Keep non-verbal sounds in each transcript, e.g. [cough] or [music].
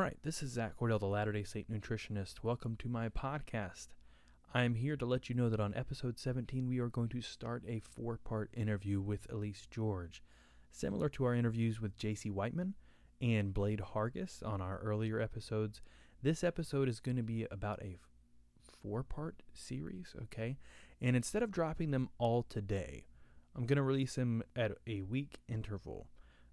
All right, this is Zach Cordell, the Latter day Saint nutritionist. Welcome to my podcast. I am here to let you know that on episode 17, we are going to start a four part interview with Elyse George. Similar to our interviews with JC Whiteman and Blade Hargis on our earlier episodes, this episode is going to be about a four part series, okay? And instead of dropping them all today, I'm going to release them at a week interval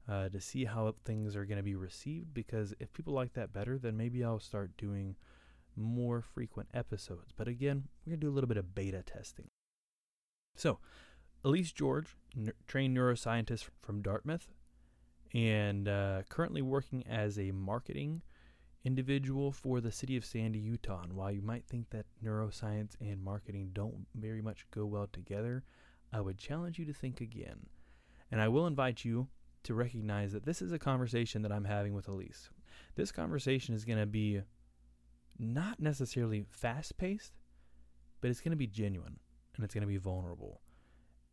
uh, to see how things are going to be received. Because if people like that better, then maybe I'll start doing more frequent episodes. But again, we're going to do a little bit of beta testing. So, Elyse George, n- trained neuroscientist from Dartmouth, and uh, currently working as a marketing individual for the city of Sandy, Utah. And while you might think that neuroscience and marketing don't very much go well together, I would challenge you to think again. And I will invite you to recognize that this is a conversation that I'm having with Elyse. This conversation is going to be not necessarily fast paced, but it's going to be genuine and it's going to be vulnerable.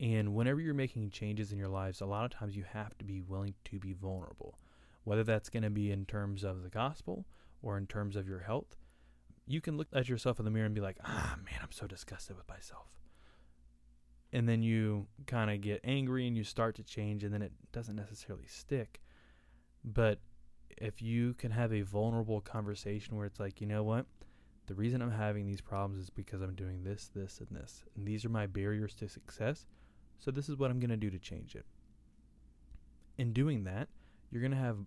And whenever you're making changes in your lives, a lot of times you have to be willing to be vulnerable. Whether that's going to be in terms of the gospel or in terms of your health, you can look at yourself in the mirror and be like, ah, man, I'm so disgusted with myself and then you kind of get angry and you start to change and then it doesn't necessarily stick. But if you can have a vulnerable conversation where it's like you know what? The reason i'm having these problems is because i'm doing this this and this and these are my barriers to success so this is what i'm going to do to change it. In doing that you're going to have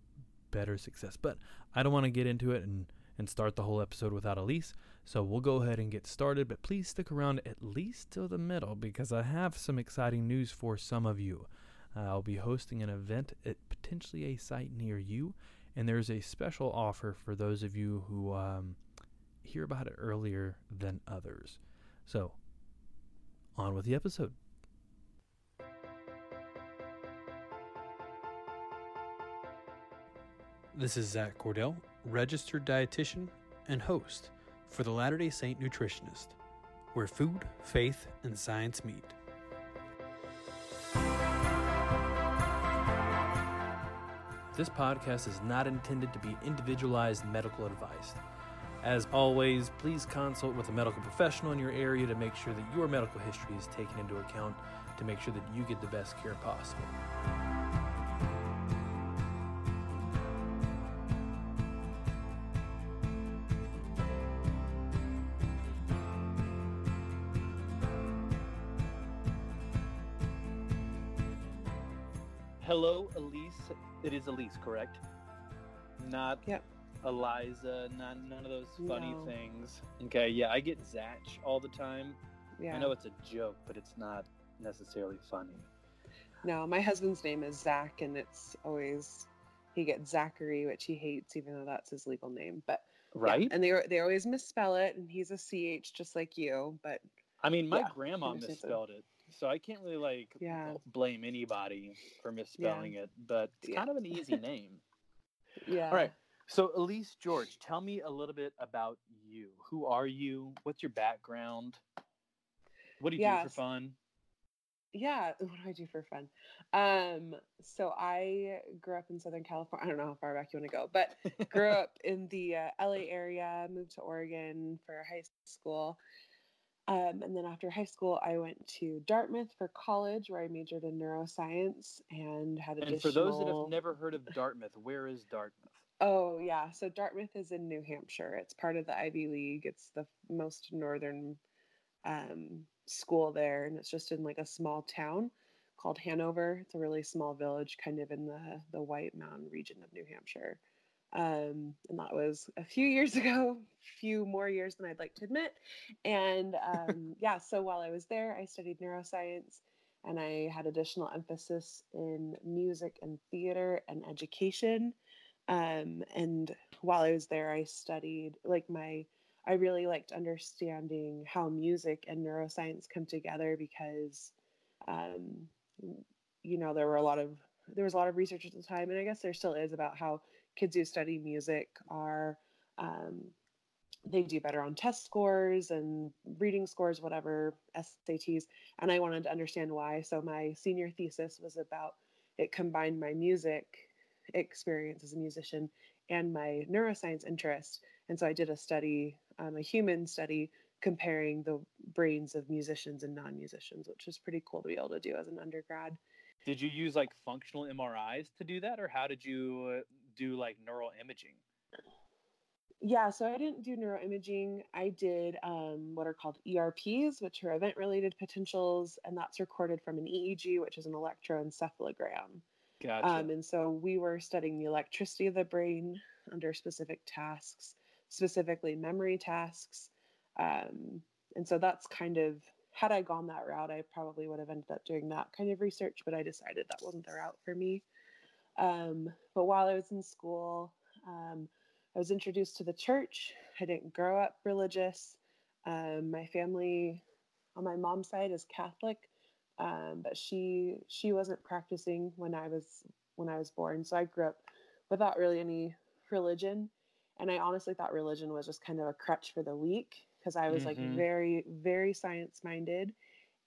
better success. But i don't want to get into it and and start the whole episode without Elyse. So we'll go ahead and get started, but please stick around at least till the middle because I have some exciting news for some of you. Uh, I'll be hosting an event at potentially a site near you, and there's a special offer for those of you who um, hear about it earlier than others. So, on with the episode. This is Zach Cordell, registered dietitian and host for the Latter day Saint Nutritionist, where food, faith, and science meet. This podcast is not intended to be individualized medical advice. As always, please consult with a medical professional in your area to make sure that your medical history is taken into account to make sure that you get the best care possible. Elyse, correct? Not Yep. Eliza. Not none of those funny No. things. Okay, yeah, I get Zach all the time. Yeah. I know it's a joke, but it's not necessarily funny. No, my husband's name is Zach, and it's always he gets Zachary, which he hates, even though that's his legal name. But yeah, Right? and they they always misspell it, and he's a ch just like you. But I mean, my Yeah, grandma misspelled it, so I can't really like Yeah. blame anybody for misspelling it. But it's Yeah. kind of an easy [laughs] name. yeah, All right. So, Elyse George, tell me a little bit about you. Who are you? What's your background? What do you do for fun? yeah. [laughs] What do I do for fun? Um, so I grew up in Southern California. I don't know how far back you want to go, but grew [laughs] up in the uh, LA area, moved to Oregon for high school. Um, and then after high school, I went to Dartmouth for college, where I majored in neuroscience and had additional. And for those that have never heard of Dartmouth, where is Dartmouth? Oh yeah, so Dartmouth is in New Hampshire. It's part of the Ivy League. It's the most northern um, school there, and it's just in like a small town called Hanover. It's a really small village, kind of in the the White Mountain region of New Hampshire. Um, and that was a few years [laughs] ago, few more years than I'd like to admit. And [laughs] um, yeah, so while I was there, I studied neuroscience and I had additional emphasis in music and theater and education. Um, and while I was there, I studied like my, I really liked understanding how music and neuroscience come together because, um, you know, there were a lot of, there was a lot of research at the time, and I guess there still is about how kids who study music are, um, they do better on test scores and reading scores, whatever, SATs. And I wanted to understand why. So my senior thesis was about it combined my music experience as a musician and my neuroscience interest. And so I did a study, um, a human study, comparing the brains of musicians and non musicians, which was pretty cool to be able to do as an undergrad. Did you use like functional MRIs to do that, or how did you do like neural imaging? Yeah, so I didn't do neuroimaging. I did um, what are called ERPs, which are event related potentials, and that's recorded from an EEG, which is an electroencephalogram. Gotcha. Um, and so we were studying the electricity of the brain under specific tasks, specifically memory tasks. Um, and so that's kind of, had I gone that route, I probably would have ended up doing that kind of research, but I decided that wasn't the route for me. Um, but while I was in school, um, I was introduced to the church. I didn't grow up religious. Um, my family on my mom's side is Catholic, um, but she she wasn't practicing when I was when I was born. So I grew up without really any religion, and I honestly thought religion was just kind of a crutch for the weak because I was mm-hmm. like very very science minded,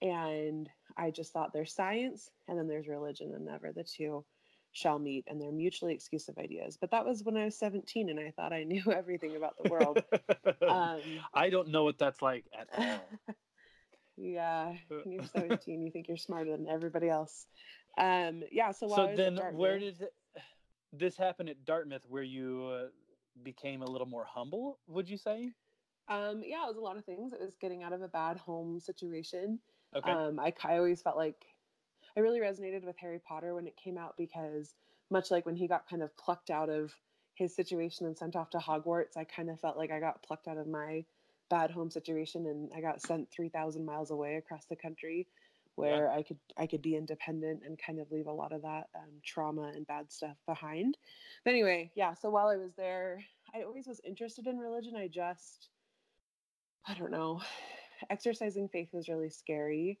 and I just thought there's science and then there's religion, and never the two shall meet and they're mutually exclusive ideas but that was when i was 17 and i thought i [laughs] knew everything about the world. [laughs] Um, i don't know what that's like at all. [laughs] Yeah when you're 17 you think you're smarter than everybody else. Um, yeah so so then where did this happen at dartmouth where you uh, became a little more humble would you say? Um, yeah it was a lot of things. It was getting out of a bad home situation. Okay. um, I, I always felt like I really resonated with Harry Potter when it came out because much like when he got kind of plucked out of his situation and sent off to Hogwarts, I kind of felt like I got plucked out of my bad home situation and I got sent 3000 miles away across the country where yeah. I could I could be independent and kind of leave a lot of that um, trauma and bad stuff behind. But anyway, yeah. So while I was there, I always was interested in religion. I just I don't know, [sighs] exercising faith was really scary,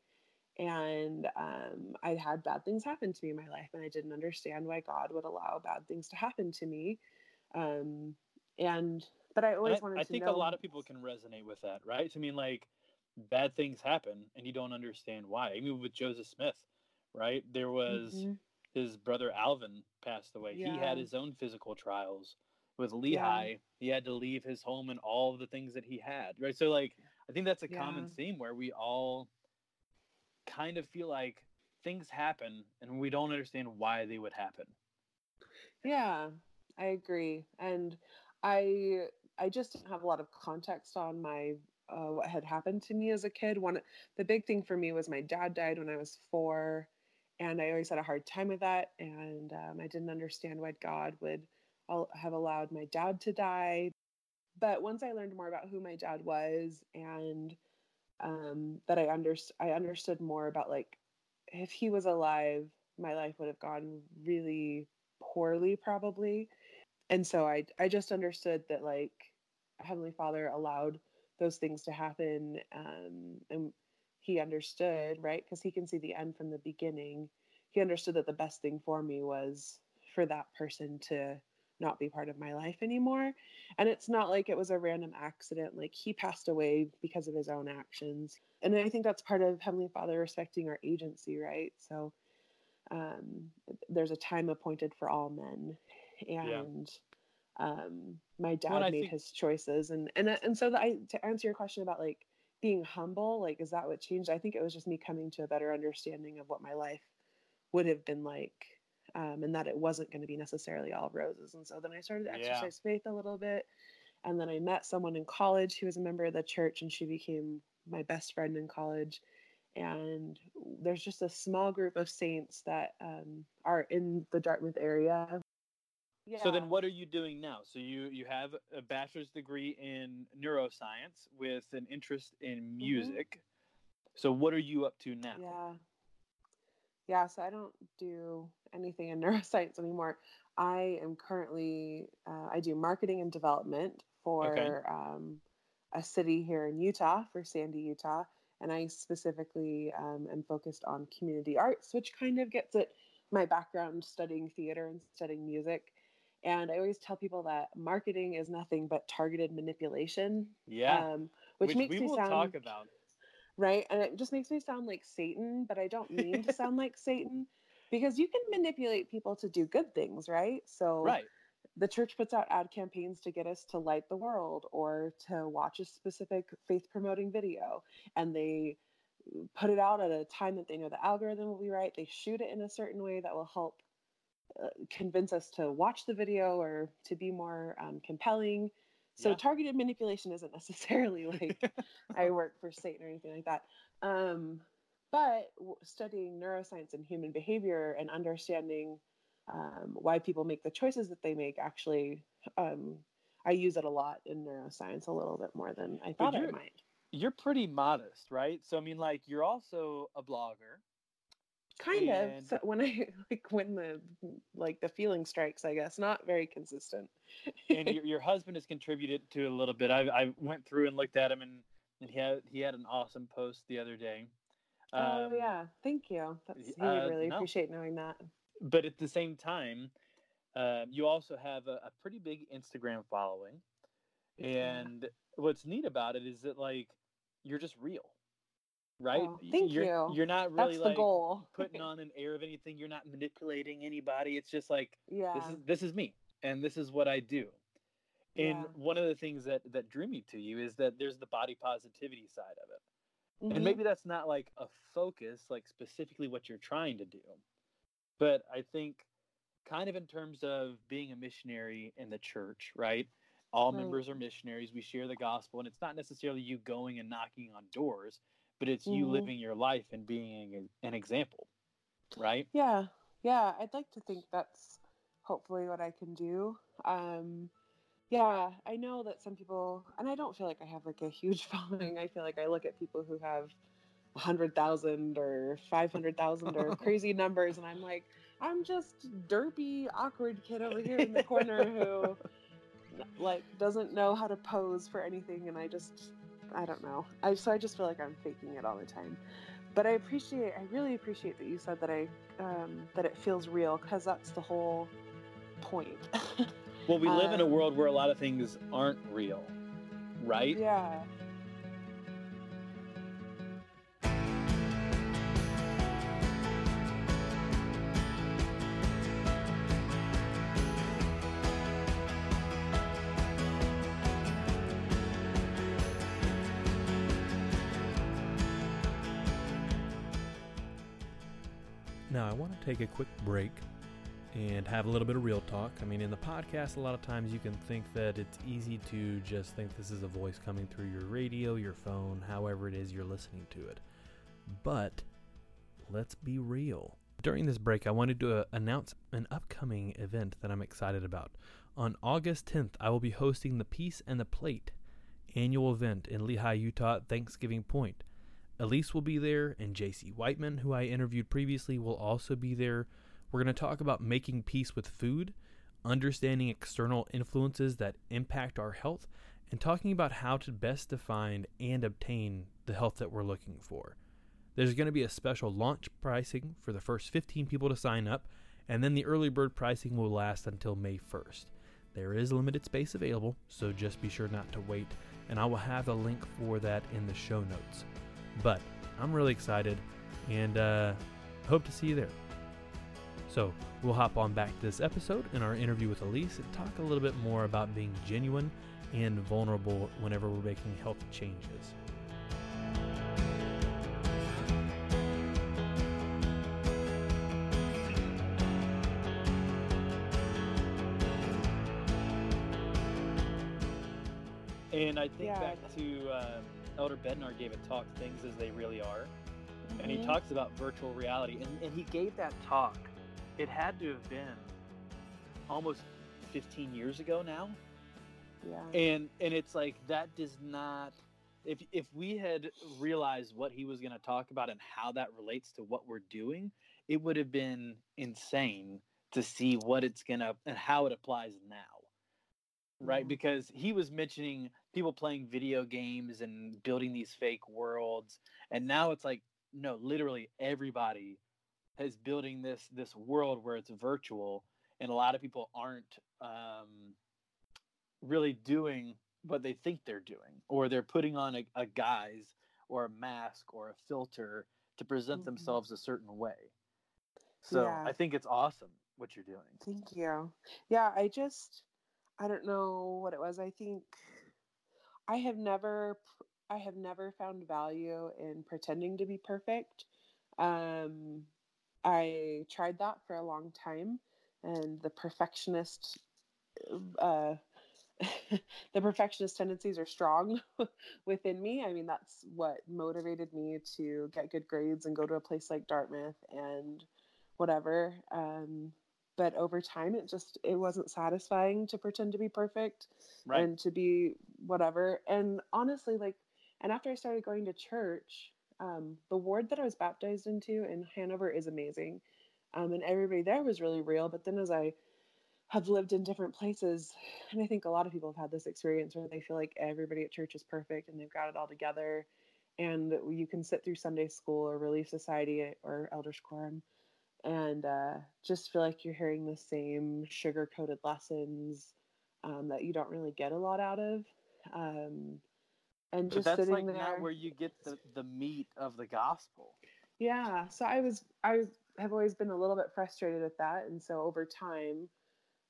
and um, I'd had bad things happen to me in my life, and I didn't understand why God would allow bad things to happen to me. Um, and but I always I, wanted I to. think know... a lot of people can resonate with that, right? I mean, like bad things happen, and you don't understand why. I mean, with Joseph Smith, right? There was mm-hmm. his brother Alvin passed away. Yeah. He had his own physical trials. With Lehi, yeah. he had to leave his home and all of the things that he had, right? So, like, I think that's a yeah. common theme where we all kind of feel like things happen and we don't understand why they would happen. Yeah, I agree. And I I just didn't have a lot of context on my uh, what had happened to me as a kid. One the big thing for me was my dad died when I was four, and I always had a hard time with that. And um, I didn't understand why God would have allowed my dad to die. But once I learned more about who my dad was and um, that I understood I understood more about like if he was alive, my life would have gone really poorly probably. And so I I just understood that like Heavenly Father allowed those things to happen um, and he understood, right? Because he can see the end from the beginning. He understood that the best thing for me was for that person to not be part of my life anymore. And it's not like it was a random accident. Like he passed away because of his own actions. And I think that's part of Heavenly Father respecting our agency, right? So um, there's a time appointed for all men. And yeah. um, my dad well, made think... his choices. And, and, and so I, to answer your question about like being humble, like, is that what changed? I think it was just me coming to a better understanding of what my life would have been like um, and that it wasn't going to be necessarily all roses. And so then I started to exercise yeah. faith a little bit. And then I met someone in college who was a member of the church, and she became my best friend in college. And there's just a small group of saints that um, are in the Dartmouth area. Yeah. So then, what are you doing now? So you you have a bachelor's degree in neuroscience with an interest in mm-hmm. music. Mm-hmm. So what are you up to now? Yeah yeah, so I don't do anything in [laughs] neuroscience anymore. I am currently, uh, I do marketing and development for okay. um, a city here in Utah, for Sandy, Utah. And I specifically um, am focused on community arts, which kind of gets at my background studying theater and studying music. And I always tell people that marketing is nothing but targeted manipulation. Yeah. Um, which, which, makes we me will sound, talk about right? And it just makes me sound like Satan, but I don't mean to sound like Satan because you can manipulate people to do good things, right? So right. the church puts out ad campaigns to get us to light the world or to watch a specific faith promoting video and they put it out at a time that they know the algorithm will be right they shoot it in a certain way that will help uh, convince us to watch the video or to be more um, compelling so yeah. targeted manipulation isn't [laughs] necessarily like [laughs] i work for satan or anything like that um, but studying neuroscience and human behavior and understanding um, why people make the choices that they make actually um, i use it a lot in neuroscience a little bit more than i thought i might. you're pretty modest right? So i mean like you're also a blogger. Kind and... of so when i [laughs] like when the like the feeling strikes i guess. Not very consistent. And your, your husband has contributed to a little bit. I, I went through and looked at him and, and he had he had an awesome post the other day oh um, yeah thank you That's, would uh, really no. appreciate knowing that but at the same time, uh, you also have a, a, pretty big Instagram following, and yeah. what's neat about it is that like you're just real, right? Oh, thank you're, you. You're not really That's like putting on an air of anything. You're not manipulating anybody. It's just like yeah, this is this is me, and this is what I do. And yeah. one of the things that that drew me to you is that there's the body positivity side of it. Mm-hmm. And maybe that's not like a focus, like specifically what you're trying to do. But I think, kind of in terms of being a missionary in the church, right? All right. members are missionaries. We share the gospel, and it's not necessarily you going and knocking on doors, but it's mm-hmm. you living your life and being an example, right? Yeah, yeah. I'd like to think that's hopefully what I can do. Um, yeah, I know that some people, and I don't feel like I have like a huge [laughs] following. I feel like I look at people who have 100,000 or 500,000 or [laughs] crazy numbers. And I'm like, I'm just derpy, awkward kid over here in the corner who [laughs] like doesn't know how to pose for anything. And I just, I don't know. I, so I just feel like I'm faking it all the time. But I appreciate, I really appreciate that you said that I, um, that it feels real because that's the whole point. Well, we live um, in a um, world where a lot of things aren't real, right? Yeah. Now, I want to take a quick break and have a little bit of real talk. I mean, in the podcast, a lot of times you can think that it's easy to just think this is a voice coming through your radio, your phone, however it is you're listening to it. But let's be real. During this break, I wanted to uh, announce an upcoming event that I'm excited about. On August 10th, I will be hosting the Peace and the Plate annual event in Lehi, Utah at Thanksgiving Point. Elyse will be there, and JC Whiteman, who I interviewed previously, will also be there. We're going to talk about making peace with food, understanding external influences that impact our health, and talking about how to best define and obtain the health that we're looking for. There's going to be a special launch pricing for the first 15 people to sign up, and then the early bird pricing will last until May 1st. There is limited space available, so just be sure not to wait, and I will have a link for that in the show notes. But I'm really excited and uh, hope to see you there. So we'll hop on back to this episode in our interview with Elyse and talk a little bit more about being genuine and vulnerable whenever we're making health changes. And I think yeah. back to um, Elder Bednar gave a talk, Things as They Really Are. Mm-hmm. And he mm-hmm. talks about virtual reality. And, and he gave that talk, it had to have been almost 15 years ago now. Yeah. And and it's like that does not if if we had realized what he was going to talk about and how that relates to what we're doing, it would have been insane to see what it's going to and how it applies now. Right? Mm-hmm. Because he was mentioning people playing video games and building these fake worlds and now it's like no literally everybody is building this this world where it's virtual and a lot of people aren't um, really doing what they think they're doing or they're putting on a, a guise or a mask or a filter to present mm-hmm. themselves a certain way so yeah. i think it's awesome what you're doing. Thank you. Yeah, I just I don't know what it was. I think I have never I have never found value in pretending to be perfect. Um, I tried that for a long time, and the perfectionist, uh, [laughs] the perfectionist tendencies are strong [laughs] within me. I mean, that's what motivated me to get good grades and go to a place like Dartmouth and whatever. Um, but over time, it just it wasn't satisfying to pretend to be perfect Right. and to be whatever. And honestly, like, and after I started going to church, um, the ward that I was baptized into in Hanover is amazing. Um, and everybody there was really real. But then as I have lived in different places, and I think a lot of people have had this experience where they feel like everybody at church is perfect and they've got it all together. And you can sit through Sunday school or Relief Society or Elders Quorum and uh, just feel like you're hearing the same sugar coated lessons um, that you don't really get a lot out of. Um, and But just that's sitting like there. not where you get the, the meat of the gospel. Yeah, so I was I have always been a little bit frustrated with that, and so over time,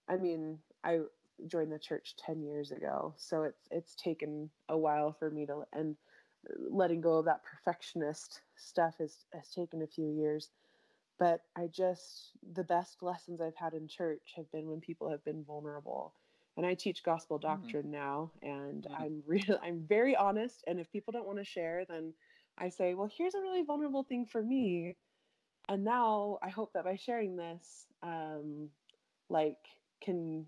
I mean, I joined the church ten years ago, so it's it's taken a while for me to and letting go of that perfectionist stuff has has taken a few years. But I just the best lessons I've had in church have been when people have been vulnerable. And I teach gospel Mhm. doctrine now, and Mhm. I'm [laughs] real. I'm very honest. And if people don't want to share, then I say, well, here's a really vulnerable thing for me. And now I hope that by sharing this, um, like, can,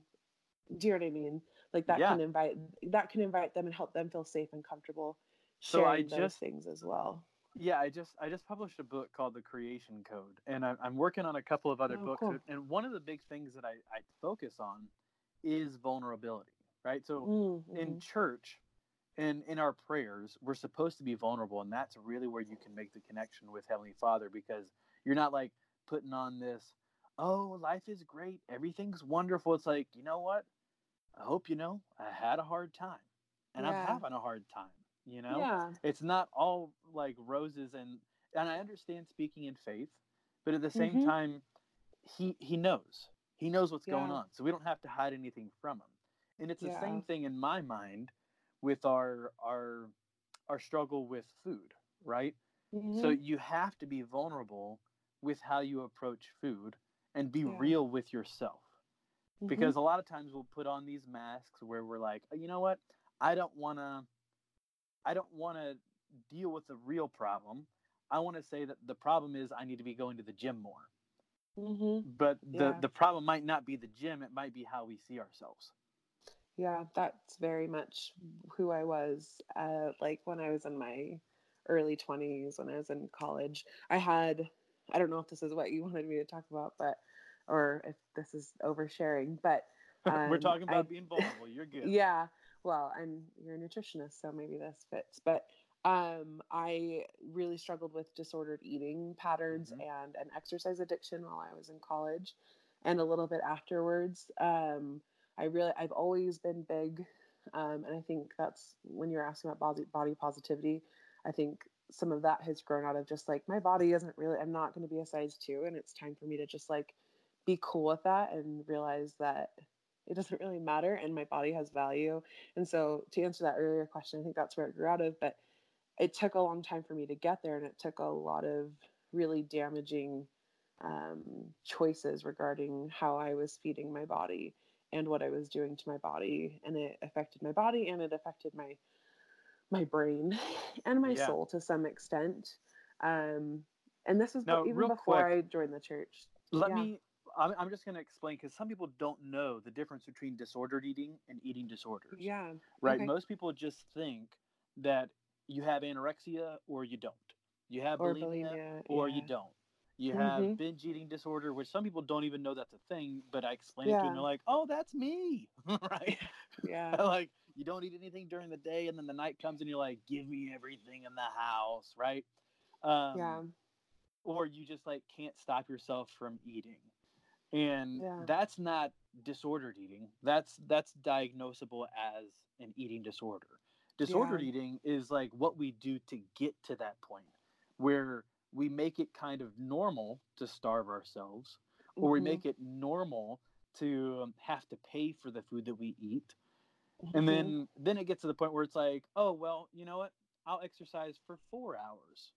do you know what I mean? Like that Yeah. can invite, that can invite them and help them feel safe and comfortable So sharing I those just- things as well. Yeah, I just I just published a book called The Creation Code, and I'm, I'm working on a couple of other Oh, books. cool. And one of the big things that I, I focus on is vulnerability, right? So Mm, in church and in our prayers, we're supposed to be vulnerable, and that's really where you can make the connection with Heavenly Father because you're not like putting on this, oh, life is great, everything's wonderful. It's like, you know what? I hope you know I had a hard time, and I'm having a hard time. You know, Yeah. it's not all like roses and and I understand speaking in faith, but at the same Mhm. time, he he knows he knows what's going on, so we don't have to hide anything from him. And it's the Yeah. same thing in my mind with our our our struggle with food, right? So Mhm. you have to be vulnerable with how you approach food and be Yeah. real with yourself Mhm. because a lot of times we'll put on these masks where we're like, "Oh, you know what, I don't want to, I don't want to deal with the real problem. I want to say that the problem is I need to be going to the gym more. Mhm. But the Yeah. the problem might not be the gym; it might be how we see ourselves. Yeah, that's very much who I was. Uh, like when I was in my early 20s, when I was in college, I had, I don't know if this is what you [laughs] wanted me to talk about, but, or if this is oversharing, but [laughs] we're Um, talking about I- being vulnerable. You're good. yeah, well, I'm, you're a nutritionist, so maybe this fits, but um, I really struggled with disordered eating patterns Mhm. and an exercise addiction while I was in college and a little bit afterwards. Um, I really, I've always been big. Um, and I think that's when you're asking about body, body positivity, I think some of that has grown out of just like my body isn't really, I'm not going to be a size two. And it's time for me to just like be cool with that and realize that it doesn't really matter and my body has value. And so to answer that earlier question, I think that's where it grew out of. But it took a long time for me to get there and it took a lot of really damaging um, choices regarding how I was feeding my body and what I was doing to my body, and it affected my body and it affected my my brain [laughs] and my Yeah. soul to some extent. Um, and this was Now, even before quick, I joined the church. Let Yeah. me. I'm, I'm just going to explain because some people don't know the difference between disordered eating and eating disorders. Yeah. Right. okay. Most people just think that you have anorexia or you don't. You have Or bulimia, bulimia. or yeah. you don't. You have Mhm. binge eating disorder, which some people don't even know that's a thing, but I explain it to them. Yeah. They're like, "Oh, that's me," [laughs] right? Yeah. [laughs] like you don't eat anything during the day, and then the night comes, and you're like, "Give me everything in the house," right? Um, yeah. Or you just like can't stop yourself from eating, and Yeah. that's not disordered eating. That's that's diagnosable as an eating disorder. Disordered Yeah. eating is like what we do to get to that point where we make it kind of normal to starve ourselves or we Mhm. make it normal to um, have to pay for the food that we eat and Mhm. then then it gets to the point where it's like oh well you know what i'll exercise for four hours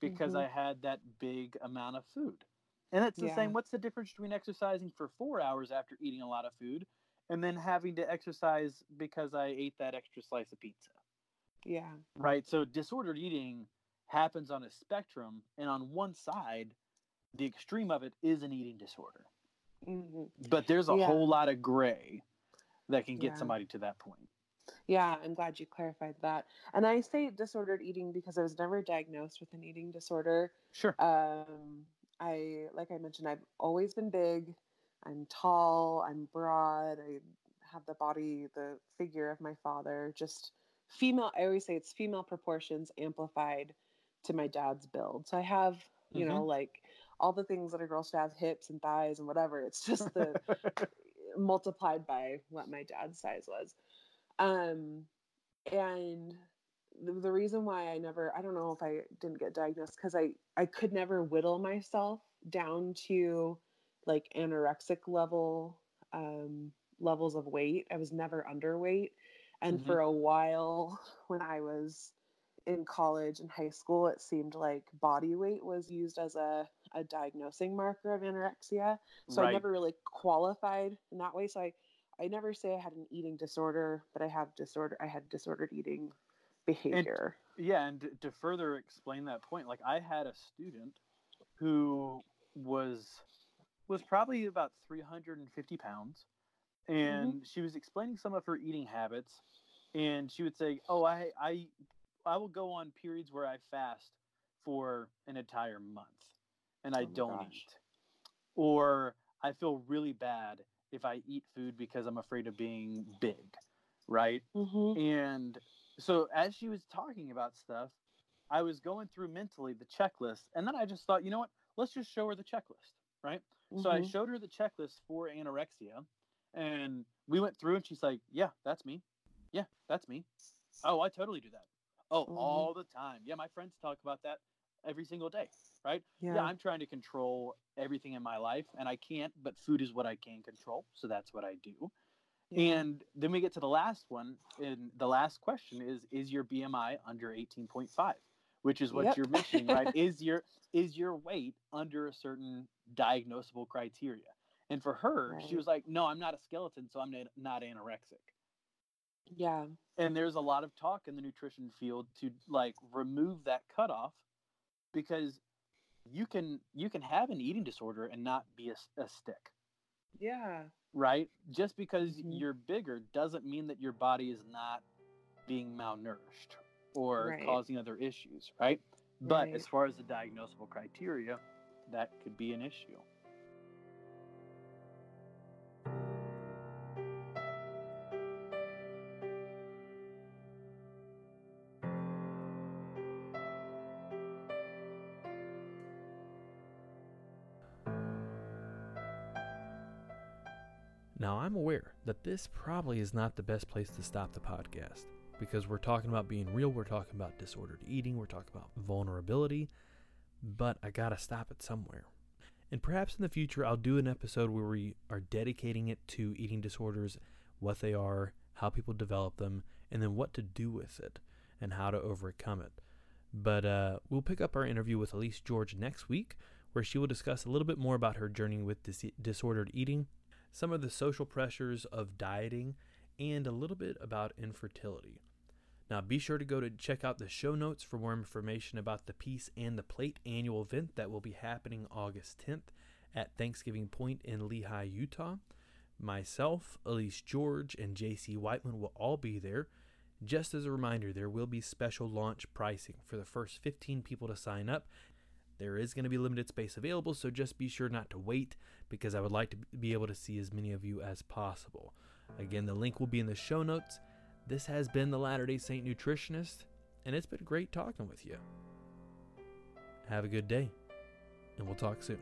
because Mhm. i had that big amount of food and it's the Yeah. same what's the difference between exercising for four hours after eating a lot of food and then having to exercise because i ate that extra slice of pizza yeah. right so disordered eating happens on a spectrum and on one side the extreme of it is an eating disorder hmm but there's a Yeah. whole lot of gray that can get Yeah. somebody to that point Yeah, I'm glad you clarified that. And I say disordered eating because I was never diagnosed with an eating disorder. sure Um, I, like I mentioned, I've always been big. I'm tall. I'm broad. I have the body, the figure of my father. Just female. I always say it's female proportions amplified to my dad's build. So I have, you know, like all the things that a girl should have: hips and thighs and whatever. It's just the [laughs] multiplied by what my dad's size was. Um, and the, the reason why I never, I don't know if I didn't get diagnosed because I, I could never whittle myself down to like anorexic level, um, levels of weight. I was never underweight. And Mhm. for a while [laughs] when I was in college and high school, it seemed like body weight was used as a, a diagnosing marker of anorexia. So I never really qualified in that way. So I, I never say I had an eating disorder, but I have disorder. I had disordered eating behavior. Yeah, and to further explain that point, like I had a student who was was probably about 350 pounds, and she was explaining some of her eating habits, and she would say, "Oh, I I I will go on periods where I fast for an entire month, and I Oh don't gosh. eat, or I feel really bad if I eat food because I'm afraid of being big, right?" hmm And so as she was talking about stuff, I was going through mentally the checklist, and then I just thought, you know what? Let's just show her the checklist, right? So I Mhm. showed her the checklist for anorexia, and we went through, and she's like, "Yeah, that's me. Yeah, that's me. Oh, I totally do that. Oh, Mhm. all the time. Yeah, my friends talk about that every single day, right? yeah. yeah, I'm trying to control everything in my life, and I can't. But food is what I can control, so that's what I do." And then we get to the last one, and the last question is: Is your BMI under eighteen point five? Which is what Yep. you're mentioning, right? [laughs] is your is your weight under a certain diagnosable criteria? And for her, she was like, "No, I'm not a skeleton, so I'm not, anorexic." yeah. And there's a lot of talk in the nutrition field to like remove that cutoff because you can you can have an eating disorder and not be a stick Yeah. right? Just because Mhm. you're bigger doesn't mean that your body is not being malnourished or Right. causing other issues, right? But Right. as far as the diagnosable criteria, that could be an issue. Now, I'm aware that this probably is not the best place to stop the podcast because we're talking about being real, we're talking about disordered eating, we're talking about vulnerability, but I gotta stop it somewhere. And perhaps in the future, I'll do an episode where we are dedicating it to eating disorders, what they are, how people develop them, and then what to do with it and how to overcome it. But uh, we'll pick up our interview with Elyse George next week, where she will discuss a little bit more about her journey with dis- disordered eating, some of the social pressures of dieting, and a little bit about infertility. Now, be sure to go to check out the show notes for more information about the Peace and the Plate annual event that will be happening August 10th at Thanksgiving Point in Lehi, Utah. Myself, Elyse George, and JC Whiteman will all be there. Just as a reminder, there will be special launch pricing for the first 15 people to sign up. There is going to be limited space available, so just be sure not to wait because I would like to be able to see as many of you as possible. Again, the link will be in the show notes. This has been the Latter day Saint Nutritionist, and it's been great talking with you. Have a good day, and we'll talk soon.